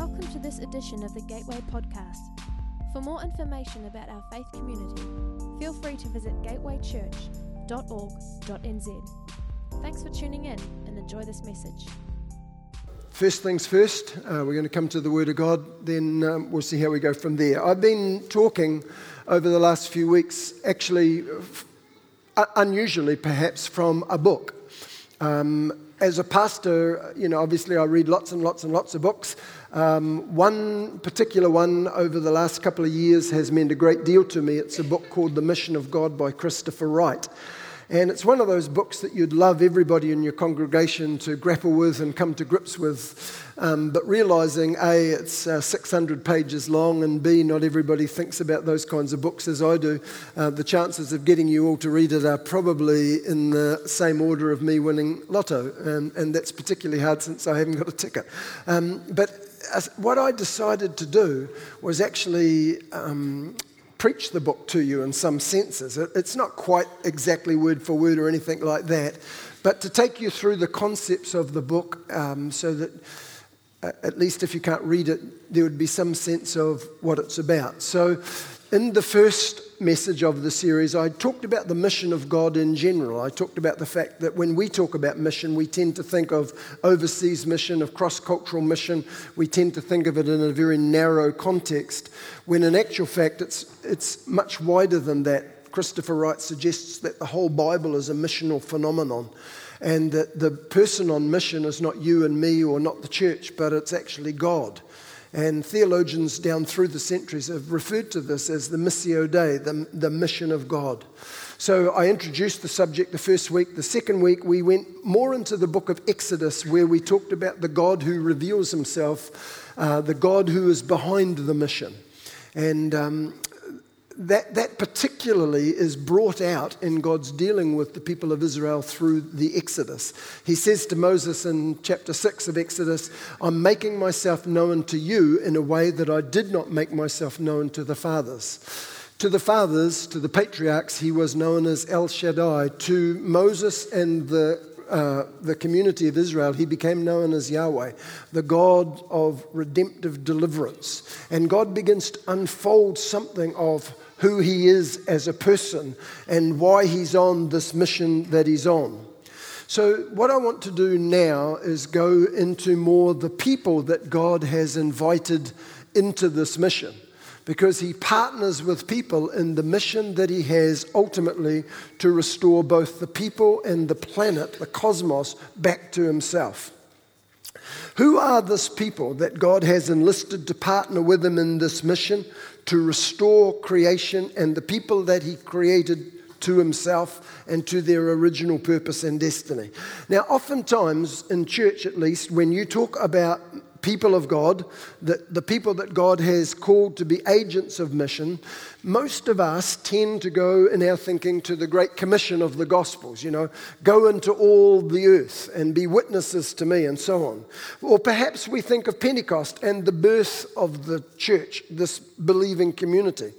Welcome to this edition of the Gateway Podcast. For more information about our faith community, feel free to visit gatewaychurch.org.nz. Thanks for tuning in and enjoy this message. First things first, uh, we're going to come to the Word of God, then um, we'll see how we go from there. I've been talking over the last few weeks, actually, uh, unusually perhaps, from a book. Um, as a pastor, you know, obviously I read lots and lots and lots of books. Um, one particular one over the last couple of years has meant a great deal to me. It's a book called The Mission of God by Christopher Wright. And it's one of those books that you'd love everybody in your congregation to grapple with and come to grips with. Um, but realizing A, it's uh, 600 pages long, and B, not everybody thinks about those kinds of books as I do, uh, the chances of getting you all to read it are probably in the same order of me winning lotto. And, and that's particularly hard since I haven't got a ticket. Um, but what I decided to do was actually um, preach the book to you in some senses. It's not quite exactly word for word or anything like that, but to take you through the concepts of the book um, so that uh, at least if you can't read it, there would be some sense of what it's about. So, in the first message of the series, I talked about the mission of God in general. I talked about the fact that when we talk about mission, we tend to think of overseas mission, of cross cultural mission. We tend to think of it in a very narrow context, when in actual fact, it's, it's much wider than that. Christopher Wright suggests that the whole Bible is a missional phenomenon and that the person on mission is not you and me or not the church, but it's actually God. And theologians down through the centuries have referred to this as the Missio Dei, the, the mission of God. So I introduced the subject the first week. The second week, we went more into the book of Exodus, where we talked about the God who reveals himself, uh, the God who is behind the mission. And um, that, that particularly is brought out in God's dealing with the people of Israel through the Exodus. He says to Moses in chapter 6 of Exodus, I'm making myself known to you in a way that I did not make myself known to the fathers. To the fathers, to the patriarchs, he was known as El Shaddai. To Moses and the uh, the community of Israel, he became known as Yahweh, the God of redemptive deliverance. And God begins to unfold something of who he is as a person and why he's on this mission that he's on. So, what I want to do now is go into more the people that God has invited into this mission because he partners with people in the mission that he has ultimately to restore both the people and the planet, the cosmos, back to himself. Who are this people that God has enlisted to partner with him in this mission? To restore creation and the people that he created to himself and to their original purpose and destiny. Now, oftentimes in church, at least, when you talk about people of God, the, the people that God has called to be agents of mission, most of us tend to go in our thinking to the Great Commission of the Gospels, you know, go into all the earth and be witnesses to me and so on. Or perhaps we think of Pentecost and the birth of the church, this believing community,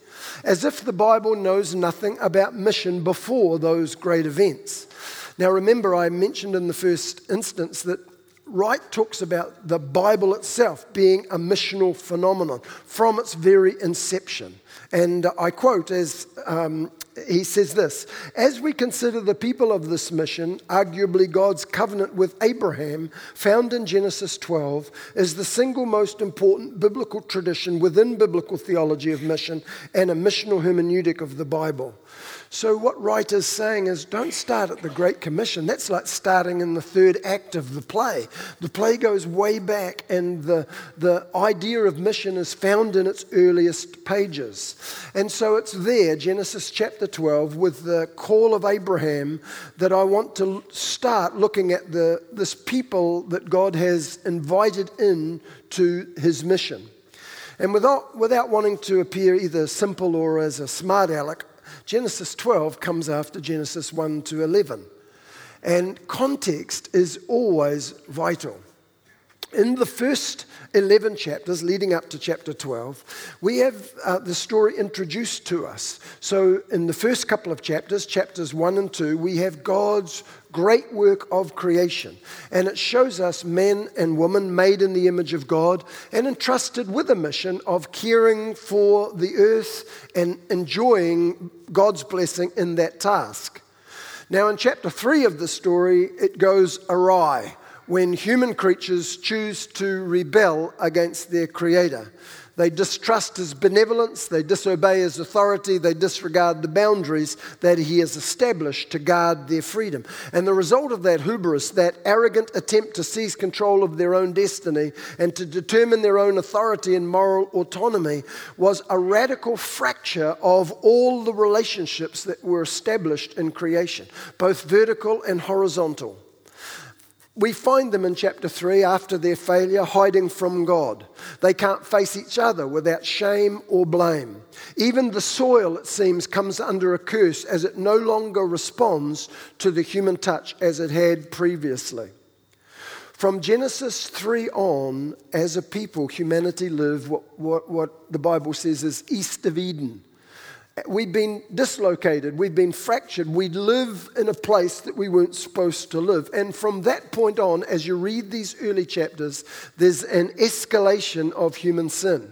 as if the Bible knows nothing about mission before those great events. Now, remember, I mentioned in the first instance that Wright talks about the Bible itself being a missional phenomenon from its very inception. And I quote as um, he says this As we consider the people of this mission, arguably God's covenant with Abraham, found in Genesis 12, is the single most important biblical tradition within biblical theology of mission and a missional hermeneutic of the Bible. So, what Wright is saying is don't start at the Great Commission. That's like starting in the third act of the play. The play goes way back, and the, the idea of mission is found in its earliest pages. And so, it's there, Genesis chapter 12, with the call of Abraham, that I want to start looking at the, this people that God has invited in to his mission. And without, without wanting to appear either simple or as a smart aleck, Genesis 12 comes after Genesis 1 to 11. And context is always vital. In the first 11 chapters leading up to chapter 12, we have uh, the story introduced to us. So, in the first couple of chapters, chapters 1 and 2, we have God's great work of creation. And it shows us men and women made in the image of God and entrusted with a mission of caring for the earth and enjoying God's blessing in that task. Now, in chapter 3 of the story, it goes awry when human creatures choose to rebel against their Creator. They distrust His benevolence, they disobey His authority, they disregard the boundaries that He has established to guard their freedom. And the result of that hubris, that arrogant attempt to seize control of their own destiny and to determine their own authority and moral autonomy, was a radical fracture of all the relationships that were established in creation, both vertical and horizontal. We find them in chapter 3 after their failure, hiding from God. They can't face each other without shame or blame. Even the soil, it seems, comes under a curse as it no longer responds to the human touch as it had previously. From Genesis 3 on, as a people, humanity lived what, what, what the Bible says is east of Eden We've been dislocated, we've been fractured, we live in a place that we weren't supposed to live. And from that point on, as you read these early chapters, there's an escalation of human sin.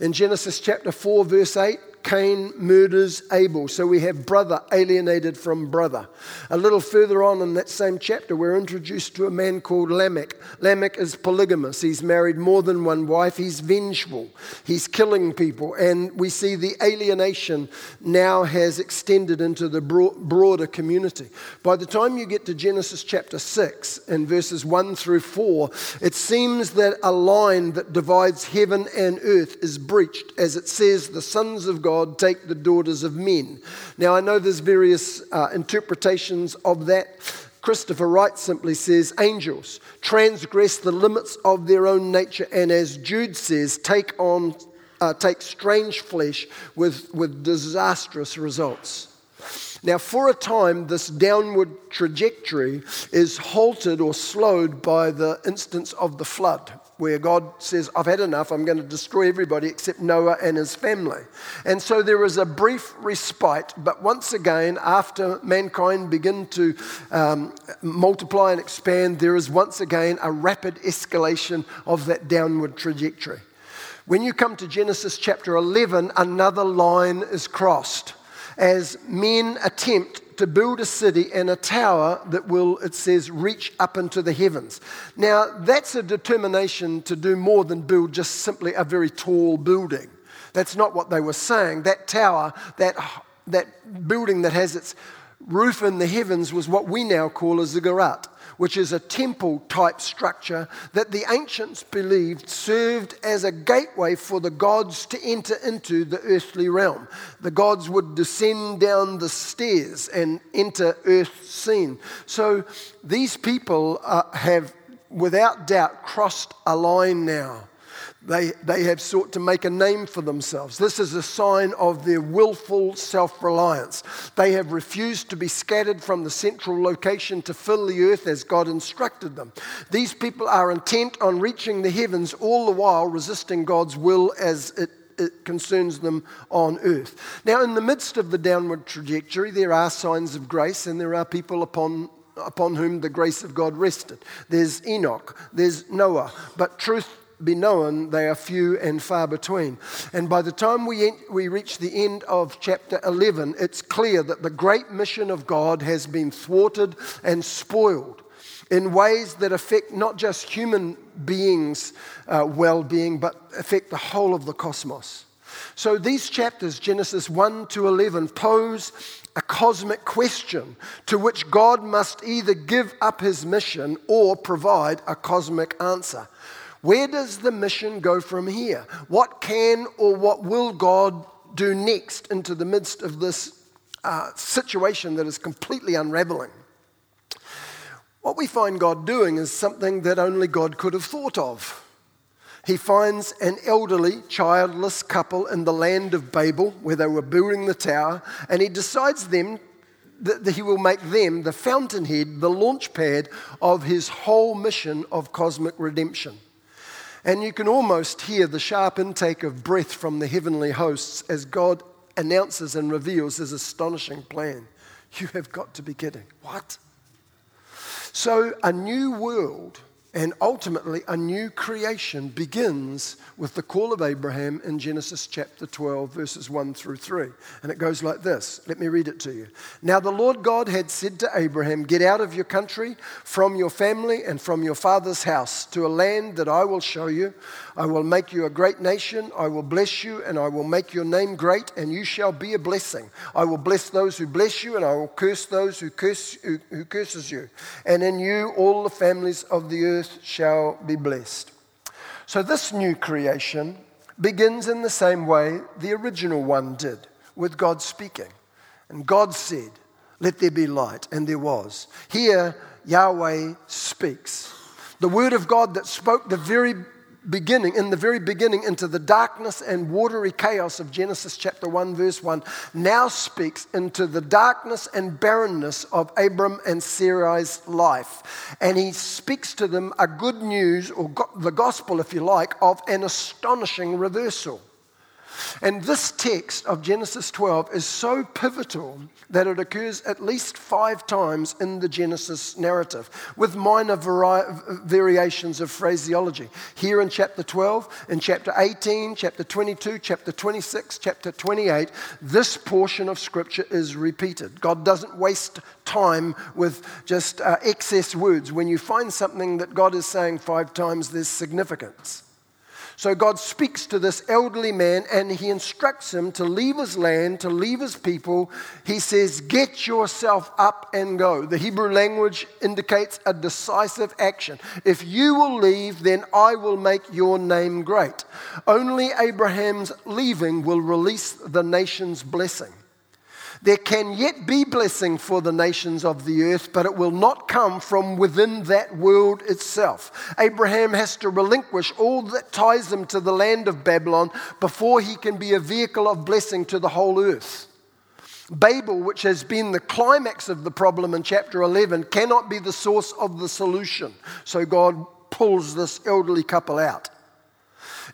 In Genesis chapter 4, verse 8, Cain murders Abel. So we have brother alienated from brother. A little further on in that same chapter, we're introduced to a man called Lamech. Lamech is polygamous. He's married more than one wife. He's vengeful. He's killing people. And we see the alienation now has extended into the broader community. By the time you get to Genesis chapter 6 and verses 1 through 4, it seems that a line that divides heaven and earth is breached as it says, The sons of God God take the daughters of men. Now, I know there's various uh, interpretations of that. Christopher Wright simply says, Angels transgress the limits of their own nature, and as Jude says, take on, uh, take strange flesh with, with disastrous results. Now, for a time, this downward trajectory is halted or slowed by the instance of the flood where God says, I've had enough, I'm going to destroy everybody except Noah and his family. And so there is a brief respite, but once again, after mankind begin to um, multiply and expand, there is once again a rapid escalation of that downward trajectory. When you come to Genesis chapter 11, another line is crossed as men attempt to build a city and a tower that will, it says, reach up into the heavens. Now, that's a determination to do more than build just simply a very tall building. That's not what they were saying. That tower, that, that building that has its roof in the heavens, was what we now call a ziggurat which is a temple type structure that the ancients believed served as a gateway for the gods to enter into the earthly realm. The gods would descend down the stairs and enter earth's scene. So these people uh, have, without doubt, crossed a line now. They, they have sought to make a name for themselves. This is a sign of their willful self reliance. They have refused to be scattered from the central location to fill the earth as God instructed them. These people are intent on reaching the heavens, all the while resisting God's will as it it concerns them on earth. Now, in the midst of the downward trajectory, there are signs of grace and there are people upon, upon whom the grace of God rested. There's Enoch, there's Noah, but truth be known, they are few and far between. And by the time we, en- we reach the end of chapter 11, it's clear that the great mission of God has been thwarted and spoiled in ways that affect not just human beings' uh, well being, but affect the whole of the cosmos. So these chapters, Genesis 1 to 11, pose a cosmic question to which God must either give up his mission or provide a cosmic answer. Where does the mission go from here? What can or what will God do next into the midst of this uh, situation that is completely unraveling? What we find God doing is something that only God could have thought of. He finds an elderly, childless couple in the land of Babel where they were building the tower, and he decides them that he will make them the fountainhead, the launch pad of his whole mission of cosmic redemption. And you can almost hear the sharp intake of breath from the heavenly hosts as God announces and reveals his astonishing plan. You have got to be kidding. What? So, a new world and ultimately, a new creation begins with the call of Abraham in Genesis chapter 12, verses 1 through 3. And it goes like this. Let me read it to you. Now, the Lord God had said to Abraham, Get out of your country, from your family, and from your father's house to a land that I will show you. I will make you a great nation. I will bless you, and I will make your name great, and you shall be a blessing. I will bless those who bless you, and I will curse those who, curse, who, who curses you. And in you, all the families of the earth shall be blessed. So, this new creation begins in the same way the original one did, with God speaking. And God said, Let there be light, and there was. Here, Yahweh speaks. The word of God that spoke the very beginning, in the very beginning, into the darkness and watery chaos of Genesis chapter 1, verse 1, now speaks into the darkness and barrenness of Abram and Sarai's life. And he speaks to them a good news, or go- the gospel, if you like, of an astonishing reversal. And this text of Genesis 12 is so pivotal that it occurs at least five times in the Genesis narrative, with minor vari- variations of phraseology. Here in chapter 12, in chapter 18, chapter 22, chapter 26, chapter 28, this portion of scripture is repeated. God doesn't waste time with just uh, excess words. When you find something that God is saying five times, there's significance. So God speaks to this elderly man and he instructs him to leave his land, to leave his people. He says, Get yourself up and go. The Hebrew language indicates a decisive action. If you will leave, then I will make your name great. Only Abraham's leaving will release the nation's blessing. There can yet be blessing for the nations of the earth, but it will not come from within that world itself. Abraham has to relinquish all that ties him to the land of Babylon before he can be a vehicle of blessing to the whole earth. Babel, which has been the climax of the problem in chapter 11, cannot be the source of the solution. So God pulls this elderly couple out.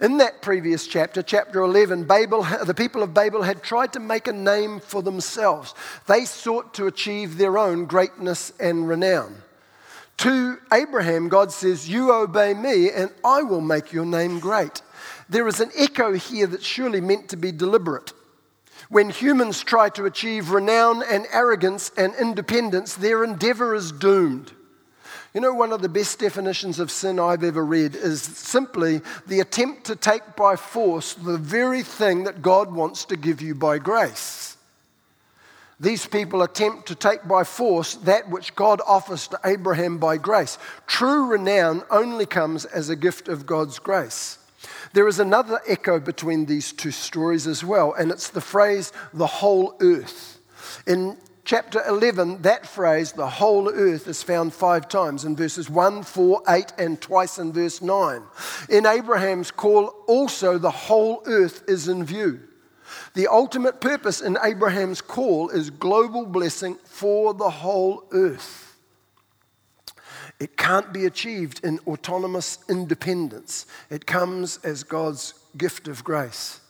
In that previous chapter, chapter 11, Babel, the people of Babel had tried to make a name for themselves. They sought to achieve their own greatness and renown. To Abraham, God says, You obey me, and I will make your name great. There is an echo here that's surely meant to be deliberate. When humans try to achieve renown and arrogance and independence, their endeavor is doomed. You know, one of the best definitions of sin I've ever read is simply the attempt to take by force the very thing that God wants to give you by grace. These people attempt to take by force that which God offers to Abraham by grace. True renown only comes as a gift of God's grace. There is another echo between these two stories as well, and it's the phrase, the whole earth. In chapter 11, that phrase, the whole earth, is found five times in verses 1, 4, 8, and twice in verse 9. In Abraham's call, also the whole earth is in view. The ultimate purpose in Abraham's call is global blessing for the whole earth. It can't be achieved in autonomous independence, it comes as God's gift of grace.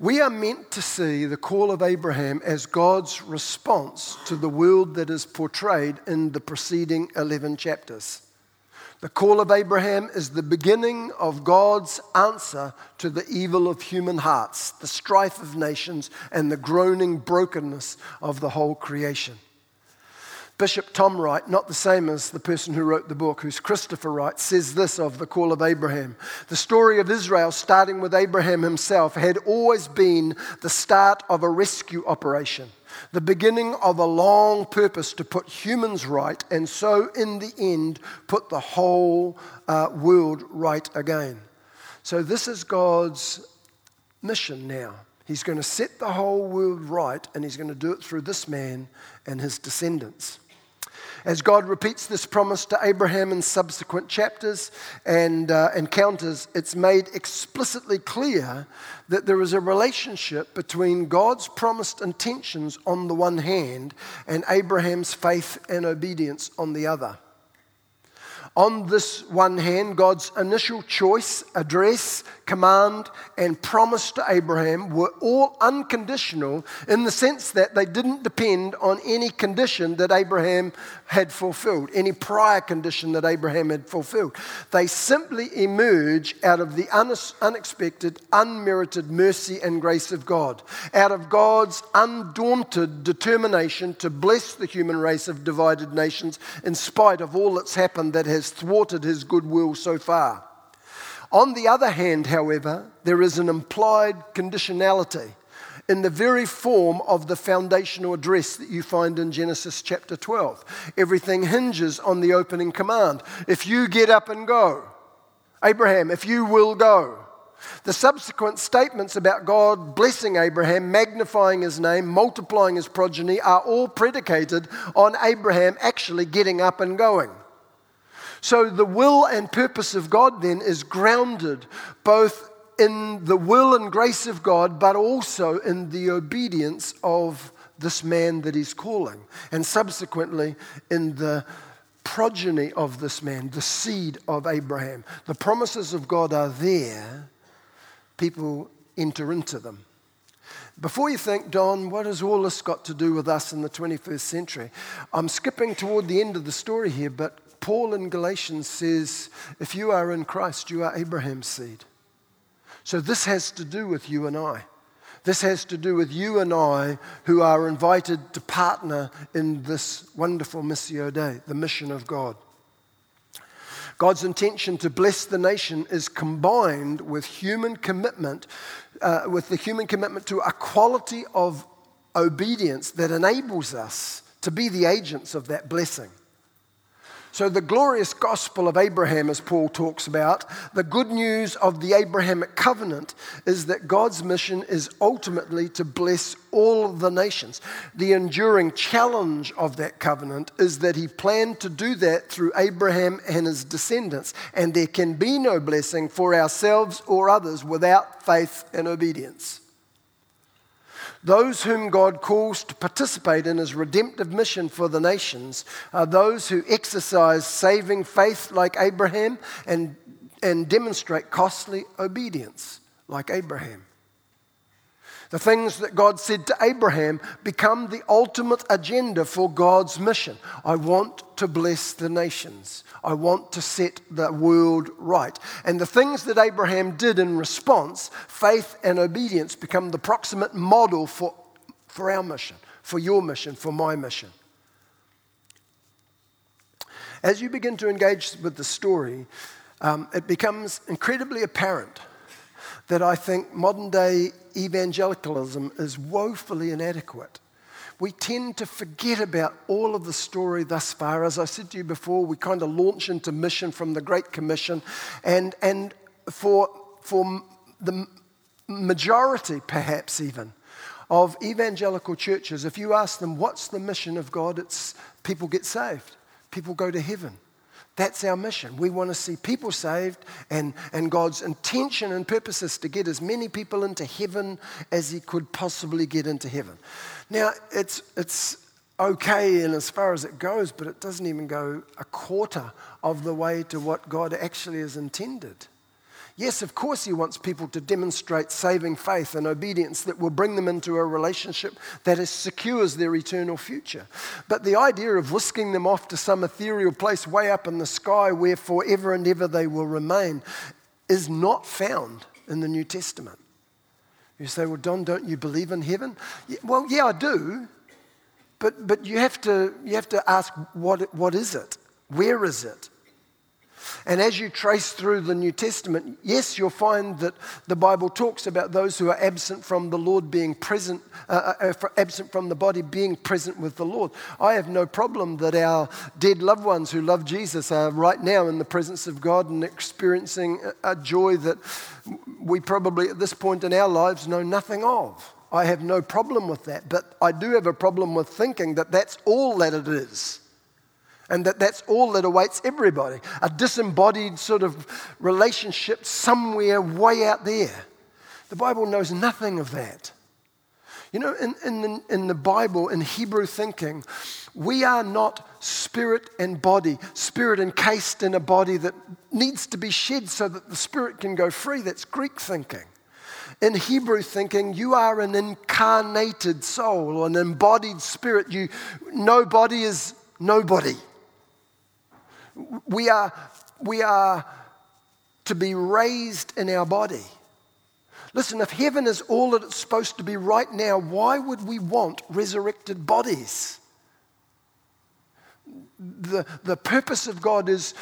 We are meant to see the call of Abraham as God's response to the world that is portrayed in the preceding 11 chapters. The call of Abraham is the beginning of God's answer to the evil of human hearts, the strife of nations, and the groaning brokenness of the whole creation. Bishop Tom Wright, not the same as the person who wrote the book, who's Christopher Wright, says this of the call of Abraham. The story of Israel, starting with Abraham himself, had always been the start of a rescue operation, the beginning of a long purpose to put humans right, and so in the end, put the whole uh, world right again. So, this is God's mission now. He's going to set the whole world right, and he's going to do it through this man and his descendants. As God repeats this promise to Abraham in subsequent chapters and uh, encounters, it's made explicitly clear that there is a relationship between God's promised intentions on the one hand and Abraham's faith and obedience on the other. On this one hand, God's initial choice, address, command, and promise to Abraham were all unconditional in the sense that they didn't depend on any condition that Abraham had fulfilled, any prior condition that Abraham had fulfilled. They simply emerge out of the unexpected, unmerited mercy and grace of God, out of God's undaunted determination to bless the human race of divided nations in spite of all that's happened that has thwarted his goodwill so far. On the other hand, however, there is an implied conditionality in the very form of the foundational address that you find in Genesis chapter 12. Everything hinges on the opening command. If you get up and go, Abraham, if you will go. The subsequent statements about God blessing Abraham, magnifying his name, multiplying his progeny are all predicated on Abraham actually getting up and going. So the will and purpose of God then is grounded both in the will and grace of God, but also in the obedience of this man that he's calling, and subsequently in the progeny of this man, the seed of Abraham. The promises of God are there, people enter into them. Before you think, Don, what has all this got to do with us in the 21st century? I'm skipping toward the end of the story here, but Paul in Galatians says, if you are in Christ, you are Abraham's seed. So this has to do with you and I. This has to do with you and I who are invited to partner in this wonderful Missio Dei, the mission of God. God's intention to bless the nation is combined with human commitment, uh, with the human commitment to a quality of obedience that enables us to be the agents of that blessing. So, the glorious gospel of Abraham, as Paul talks about, the good news of the Abrahamic covenant is that God's mission is ultimately to bless all the nations. The enduring challenge of that covenant is that he planned to do that through Abraham and his descendants, and there can be no blessing for ourselves or others without faith and obedience. Those whom God calls to participate in his redemptive mission for the nations are those who exercise saving faith like Abraham and, and demonstrate costly obedience like Abraham. The things that God said to Abraham become the ultimate agenda for God's mission. I want to bless the nations. I want to set the world right. And the things that Abraham did in response, faith and obedience, become the proximate model for, for our mission, for your mission, for my mission. As you begin to engage with the story, um, it becomes incredibly apparent that I think modern day evangelicalism is woefully inadequate. We tend to forget about all of the story thus far. As I said to you before, we kind of launch into mission from the Great Commission. And, and for, for the majority, perhaps even, of evangelical churches, if you ask them, what's the mission of God? It's people get saved, people go to heaven. That's our mission. We want to see people saved, and, and God's intention and purpose is to get as many people into heaven as He could possibly get into heaven. Now, it's, it's okay in as far as it goes, but it doesn't even go a quarter of the way to what God actually has intended. Yes, of course, he wants people to demonstrate saving faith and obedience that will bring them into a relationship that secures their eternal future. But the idea of whisking them off to some ethereal place way up in the sky where forever and ever they will remain is not found in the New Testament. You say, well, Don, don't you believe in heaven? Well, yeah, I do. But, but you, have to, you have to ask, what, what is it? Where is it? And as you trace through the New Testament, yes, you'll find that the Bible talks about those who are absent from the Lord being present, uh, uh, uh absent from the body being present with the Lord. I have no problem that our dead loved ones who love Jesus are right now in the presence of God and experiencing a joy that we probably at this point in our lives know nothing of. I have no problem with that, but I do have a problem with thinking that that's all that it is. And that that's all that awaits everybody a disembodied sort of relationship somewhere way out there. The Bible knows nothing of that. You know, in, in, the, in the Bible, in Hebrew thinking, we are not spirit and body, spirit encased in a body that needs to be shed so that the spirit can go free. That's Greek thinking. In Hebrew thinking, you are an incarnated soul an embodied spirit. You, nobody is nobody. We are, we are to be raised in our body. Listen, if heaven is all that it's supposed to be right now, why would we want resurrected bodies? The, the purpose of God is,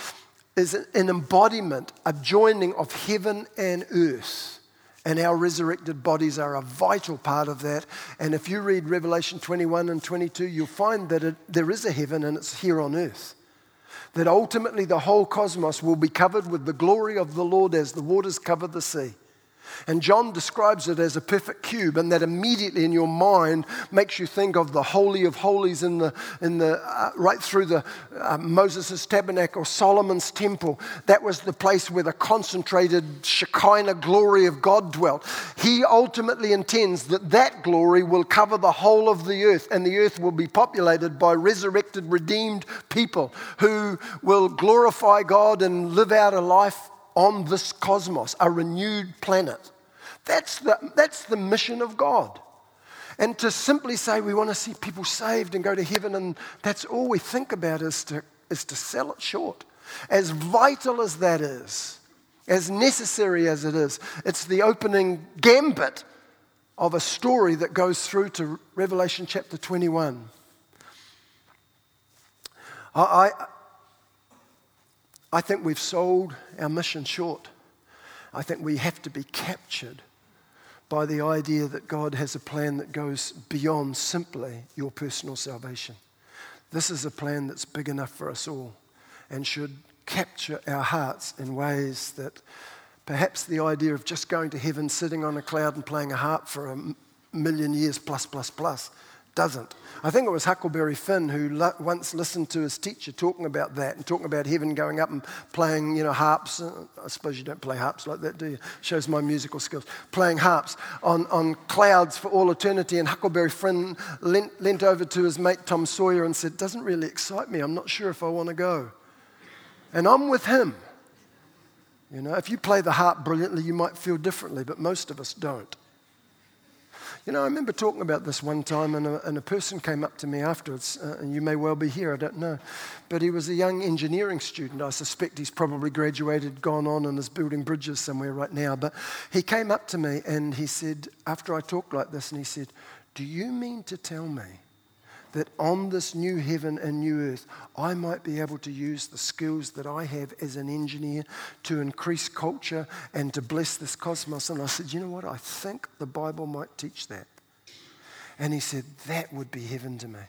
is an embodiment, a joining of heaven and earth. And our resurrected bodies are a vital part of that. And if you read Revelation 21 and 22, you'll find that it, there is a heaven and it's here on earth. That ultimately the whole cosmos will be covered with the glory of the Lord as the waters cover the sea. And John describes it as a perfect cube, and that immediately in your mind makes you think of the Holy of Holies in the, in the, uh, right through the uh, Moses' tabernacle, Solomon's temple. That was the place where the concentrated Shekinah glory of God dwelt. He ultimately intends that that glory will cover the whole of the earth, and the earth will be populated by resurrected, redeemed people who will glorify God and live out a life on this cosmos, a renewed planet. That's the, that's the mission of God. And to simply say we want to see people saved and go to heaven, and that's all we think about is to, is to sell it short. As vital as that is, as necessary as it is, it's the opening gambit of a story that goes through to Revelation chapter 21. I, I, think we've sold our mission short. I think we have to be captured by the idea that God has a plan that goes beyond simply your personal salvation. This is a plan that's big enough for us all and should capture our hearts in ways that perhaps the idea of just going to heaven, sitting on a cloud and playing a harp for a million years plus, plus, plus doesn't. I think it was Huckleberry Finn who once listened to his teacher talking about that and talking about heaven going up and playing, you know, harps. Uh, I suppose you don't play harps like that, do you? Shows my musical skills. Playing harps on, on clouds for all eternity. And Huckleberry Finn leant, leant over to his mate Tom Sawyer and said, Doesn't really excite me. I'm not sure if I want to go. And I'm with him. You know, if you play the harp brilliantly, you might feel differently, but most of us don't. You know, I remember talking about this one time, and a, and a person came up to me afterwards, uh, and you may well be here, I don't know. But he was a young engineering student. I suspect he's probably graduated, gone on, and is building bridges somewhere right now. But he came up to me and he said, after I talked like this, and he said, Do you mean to tell me that on this new heaven and new earth, I might be able to use the skills that I have as an engineer to increase culture and to bless this cosmos. And I said, You know what? I think the Bible might teach that. And he said, That would be heaven to me.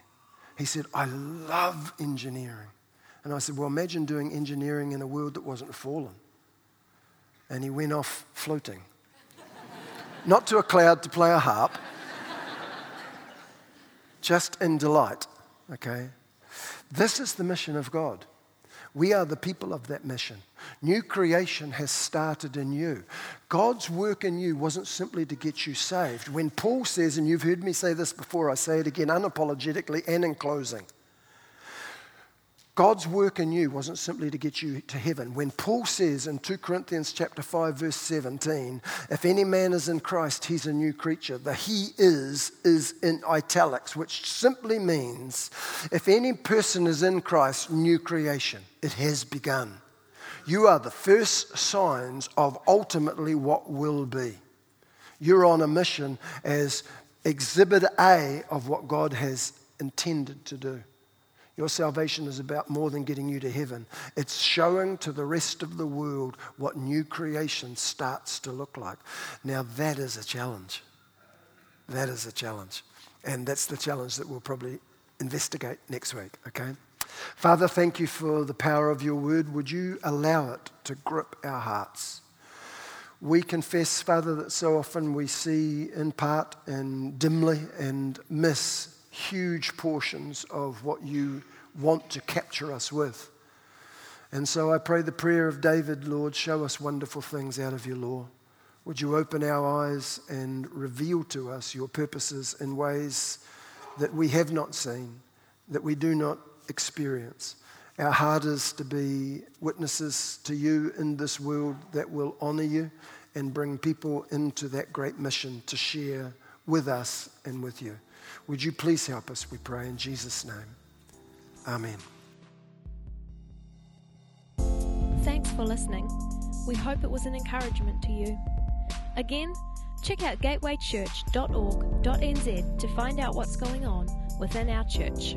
He said, I love engineering. And I said, Well, imagine doing engineering in a world that wasn't fallen. And he went off floating. Not to a cloud to play a harp just in delight, okay? This is the mission of God. We are the people of that mission. New creation has started in you. God's work in you wasn't simply to get you saved. When Paul says, and you've heard me say this before, I say it again unapologetically and in closing God's work in you wasn't simply to get you to heaven. When Paul says in 2 Corinthians chapter 5 verse 17, if any man is in Christ, he's a new creature. The he is is in italics, which simply means if any person is in Christ, new creation. It has begun. You are the first signs of ultimately what will be. You're on a mission as exhibit A of what God has intended to do. Your salvation is about more than getting you to heaven. It's showing to the rest of the world what new creation starts to look like. Now, that is a challenge. That is a challenge. And that's the challenge that we'll probably investigate next week, okay? Father, thank you for the power of your word. Would you allow it to grip our hearts? We confess, Father, that so often we see in part and dimly and miss huge portions of what you want to capture us with. And so I pray the prayer of David, Lord, show us wonderful things out of your law. Would you open our eyes and reveal to us your purposes in ways that we have not seen, that we do not experience? Our heart is to be witnesses to you in this world that will honor you and bring people into that great mission to share with us and with you. Would you please help us, we pray, in Jesus' name. Amen. Thanks for listening. We hope it was an encouragement to you. Again, check out gatewaychurch.org.nz to find out what's going on within our church.